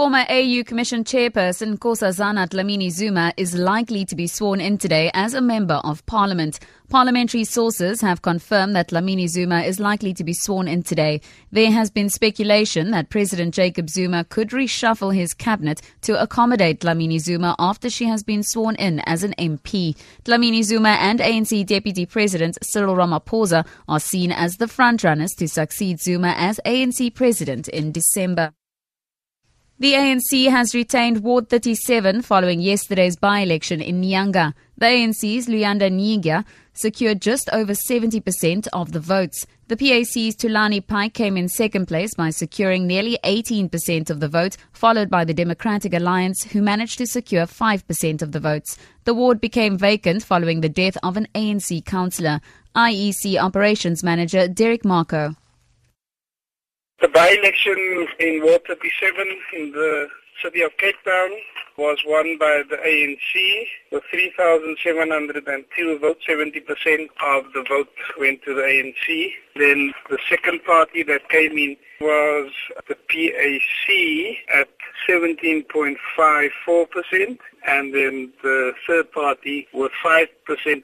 Former AU Commission Chairperson Nkosazana Dlamini Zuma is likely to be sworn in today as a Member of Parliament. Parliamentary sources have confirmed that Dlamini Zuma is likely to be sworn in today. There has been speculation that President Jacob Zuma could reshuffle his cabinet to accommodate Dlamini Zuma after she has been sworn in as an MP. Dlamini Zuma and ANC Deputy President Cyril Ramaphosa are seen as the frontrunners to succeed Zuma as ANC President in December. The ANC has retained Ward 37 following yesterday's by-election in Nyanga. The ANC's Luyanda Nyiga secured just over 70% of the votes. The PAC's Tulani Pike came in second place by securing nearly 18% of the vote, followed by the Democratic Alliance, who managed to secure 5% of the votes. The ward became vacant following the death of an ANC councillor. IEC Operations Manager Derek Marco. The by-election in Ward 37 in the city of Cape Town was won by the ANC with 3,702 votes. 70% of the vote went to the ANC. Then the second party that came in was the PAC at 17.54%. And then the third party with 5%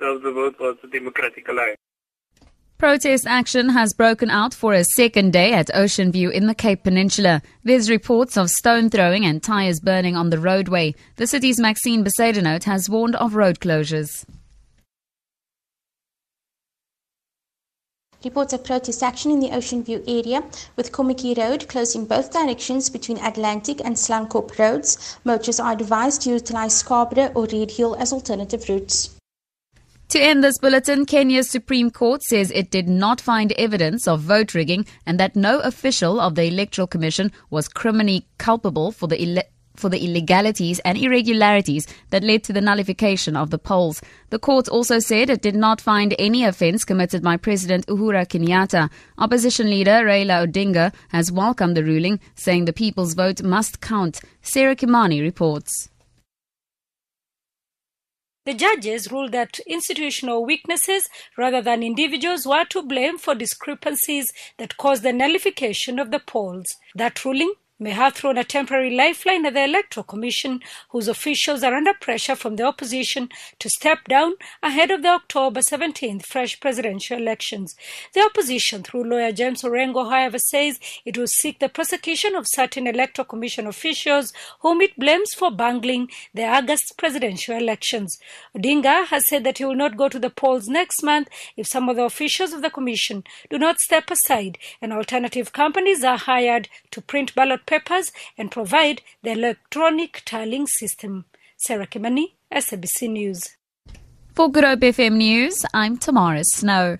of the vote was the Democratic Alliance. Protest action has broken out for a second day at Ocean View in the Cape Peninsula. There's reports of stone throwing and tyres burning on the roadway. The city's Maxine Bezuidenhout has warned of road closures. Reports of protest action in the Ocean View area, with Kommetjie Road closed in both directions between Atlantic and Slangkop roads. Motorists are advised to utilize Scarborough or Red Hill as alternative routes. To end this bulletin, Kenya's Supreme Court says it did not find evidence of vote rigging and that no official of the Electoral Commission was criminally culpable for the ele- for the illegalities and irregularities that led to the nullification of the polls. The court also said it did not find any offence committed by President Uhuru Kenyatta. Opposition leader Raila Odinga has welcomed the ruling, saying the people's vote must count. Sarah Kimani reports. The judges ruled that institutional weaknesses rather than individuals were to blame for discrepancies that caused the nullification of the polls. That ruling may have thrown a temporary lifeline at the Electoral Commission, whose officials are under pressure from the opposition to step down ahead of the October 17th fresh presidential elections. The opposition, through lawyer James Orengo, however, says it will seek the prosecution of certain Electoral Commission officials whom it blames for bungling the August presidential elections. Odinga has said that he will not go to the polls next month if some of the officials of the Commission do not step aside and alternative companies are hired to print ballot papers and provide the electronic tallying system. Sarah Kimani, SABC News. For Good Hope FM News, I'm Tamara Snow.